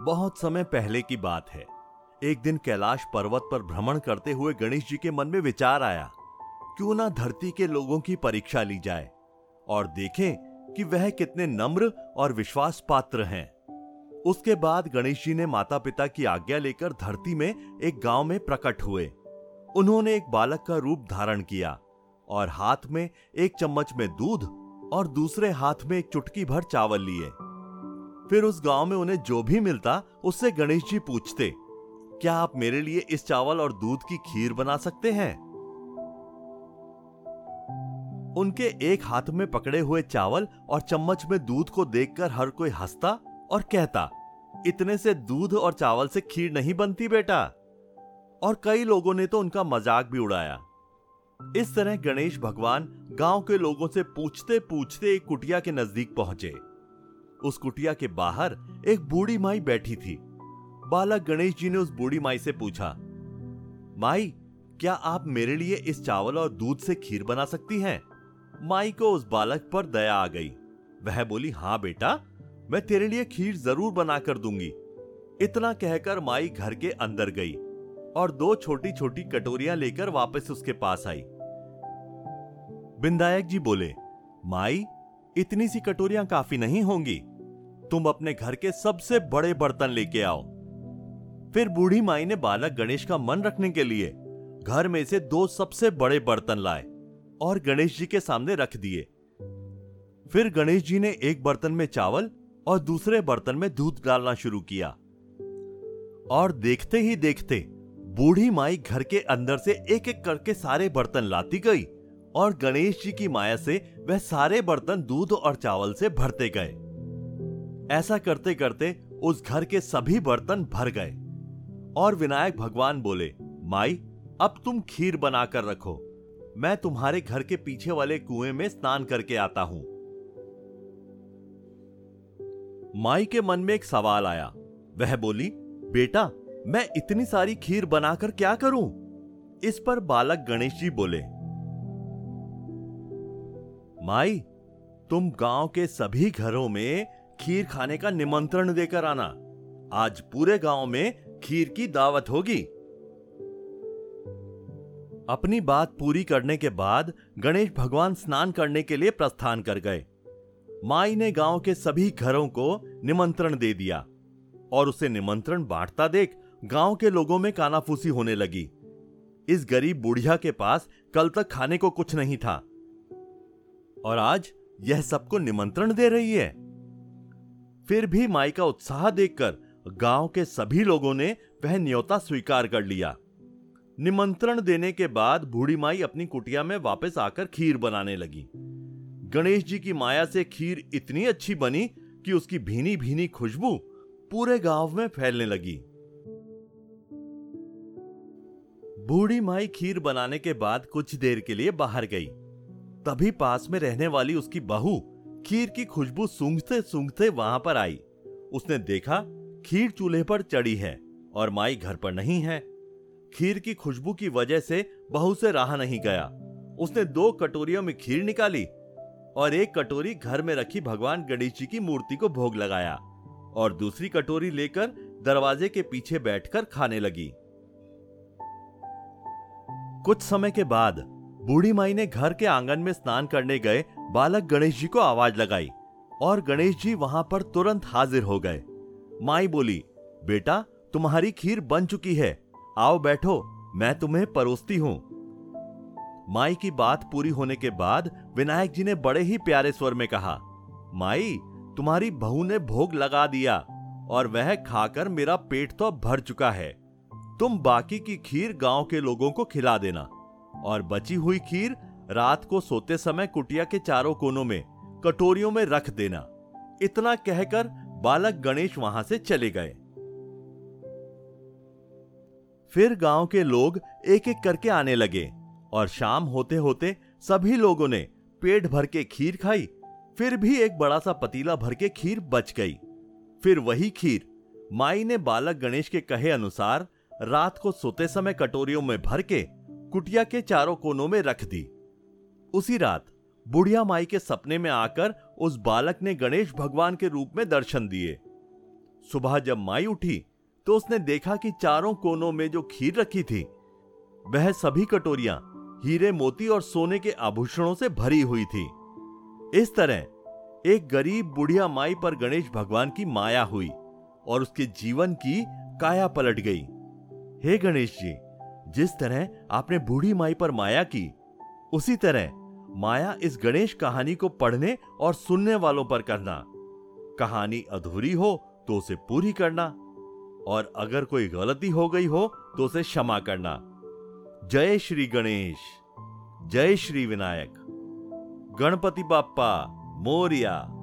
बहुत समय पहले की बात है। एक दिन कैलाश पर्वत पर भ्रमण करते हुए गणेश जी के मन में विचार आया, क्यों ना धरती के लोगों की परीक्षा ली जाए और देखें कि वह कितने नम्र और विश्वास पात्र हैं। उसके बाद गणेश जी ने माता पिता की आज्ञा लेकर धरती में एक गाँव में प्रकट हुए। उन्होंने एक बालक का रूप धारण किया और हाथ में एक चम्मच में दूध और दूसरे हाथ में एक चुटकी भर चावल लिए। फिर उस गाँव में उन्हें जो भी मिलता, उससे गणेश जी पूछते, क्या आप मेरे लिए इस चावल और दूध की खीर बना सकते हैं? उनके एक हाथ में पकड़े हुए चावल और चम्मच में दूध को देखकर हर कोई हंसता और कहता, इतने से दूध और चावल से खीर नहीं बनती बेटा। और कई लोगों ने तो उनका मज़ाक भी उड़ाया। इस तरह गणेश भगवान गाँव के लोगों से पूछते पूछते एक कुटिया के नज़दीक पहुँचे। उस कुटिया के बाहर एक बूढ़ी माई बैठी थी। बालक गणेश जी ने उस बूढ़ी माई से पूछा, माई, क्या आप मेरे लिए इस चावल और दूध से खीर बना सकती हैं? माई को उस बालक पर दया आ गई। वह बोली हाँ बेटा, मैं तेरे लिए खीर ज़रूर बना कर दूँगी। इतना कहकर माई घर के अंदर गई और दो छोटी छोटी कटोरियाँ लेकर वापस उसके पास आई। बिंदायक जी बोले, माई इतनी सी कटोरियाँ काफ़ी नहीं होंगी। तुम अपने घर के सबसे बड़े बर्तन लेके आओ। फिर बूढ़ी माई ने बालक गणेश का मन रखने के लिए घर में से दो सबसे बड़े बर्तन लाए और गणेश जी के सामने रख दिए। फिर गणेश जी ने एक बर्तन में चावल और दूसरे बर्तन में दूध डालना शुरू किया। और देखते ही देखते बूढ़ी माई घर के अंदर से एक एक करके सारे बर्तन लाती गई और गणेश जी की माया से वह सारे बर्तन दूध और चावल से भरते गए। ऐसा करते करते उस घर के सभी बर्तन भर गए। और विनायक भगवान बोले, माई, अब तुम खीर बनाकर रखो। मैं तुम्हारे घर के पीछे वाले कुएँ में स्नान करके आता हूँ। माई के मन में एक सवाल आया। वह बोली, बेटा, मैं इतनी सारी खीर बनाकर क्या करूँ? इस पर बालक गणेश जी बोले माई, तुम गाँव के सभी घरों में खीर खाने का निमंत्रण देकर आना। आज पूरे गाँव में खीर की दावत होगी। अपनी बात पूरी करने के बाद गणेश भगवान स्नान करने के लिए प्रस्थान कर गए। माई ने गाँव के सभी घरों को निमंत्रण दे दिया और उसे निमंत्रण बांटता देख गाँव के लोगों में कानाफूसी होने लगी। इस गरीब बुढ़िया के पास कल तक खाने को कुछ नहीं था। और आज यह सबको निमंत्रण दे रही है। फिर भी माई का उत्साह देखकर गाँव के सभी लोगों ने वह न्योता स्वीकार कर लिया। निमंत्रण देने के बाद बूढ़ी माई अपनी कुटिया में वापस आकर खीर बनाने लगी। गणेश जी की माया से खीर इतनी अच्छी बनी कि उसकी भीनी भीनी खुशबू पूरे गाँव में फैलने लगी। बूढ़ी माई खीर बनाने के बाद कुछ देर के लिए बाहर गई। तभी पास में रहने वाली उसकी बहू खीर की खुशबू सूंघते सूंघते वहाँ पर आई। उसने देखा, खीर चूल्हे पर चढ़ी है और माई घर पर नहीं है। खीर की खुशबू की वजह से बहू से रहा नहीं गया। उसने दो कटोरियों में खीर निकाली और एक कटोरी घर में रखी भगवान गणेश जी की मूर्ति को भोग लगाया और दूसरी कटोरी लेकर दरवाजे के पीछे बैठकर खाने लगी। कुछ समय के बाद बूढ़ी माई ने घर के आँगन में स्नान करने गए, बालक गणेश जी को आवाज़ लगाई, और गणेश जी वहाँ पर तुरंत हाजिर हो गए। माई बोली, बेटा, तुम्हारी खीर बन चुकी है। आओ बैठो, मैं तुम्हें परोसती हूँ। माई की बात पूरी होने के बाद विनायक जी ने बड़े ही प्यारे स्वर में कहा, माई, तुम्हारी बहू ने भोग लगा दिया, और वह खाकर मेरा पेट तो भर चुका है। तुम बाकी की खीर गाँव के लोगों को खिला देना। और बची हुई खीर रात को सोते समय कुटिया के चारों कोनों में, कटोरियों में रख देना। इतना कहकर बालक गणेश वहाँ से चले गए। फिर गाँव के लोग एक एक करके आने लगे और शाम होते होते सभी लोगों ने पेट भर के खीर खाई। फिर भी एक बड़ा सा पतीला भर के खीर बच गई। फिर वही खीर माई ने बालक गणेश के कहे अनुसार रात को सोते समय कटोरियों में भर के कुटिया के चारों कोनों में रख दी। उसी रात, बुढ़िया माई के सपने में आकर उस बालक ने गणेश भगवान के रूप में दर्शन दिए। सुबह जब माई उठी तो उसने देखा कि चारों कोनों में जो खीर रखी थी, वह सभी कटोरियाँ हीरे मोती और सोने के आभूषणों से भरी हुई थी। इस तरह एक गरीब बुढ़िया माई पर गणेश भगवान की माया हुई और उसके जीवन की काया पलट गई। हे गणेश जी जिस तरह आपने बूढ़ी माई पर माया की, उसी तरह माया इस गणेश कहानी को पढ़ने और सुनने वालों पर करना। कहानी अधूरी हो तो उसे पूरी करना, और अगर कोई गलती हो गई हो तो उसे क्षमा करना। जय श्री गणेश, जय श्री विनायक। गणपति बाप्पा, मोरिया।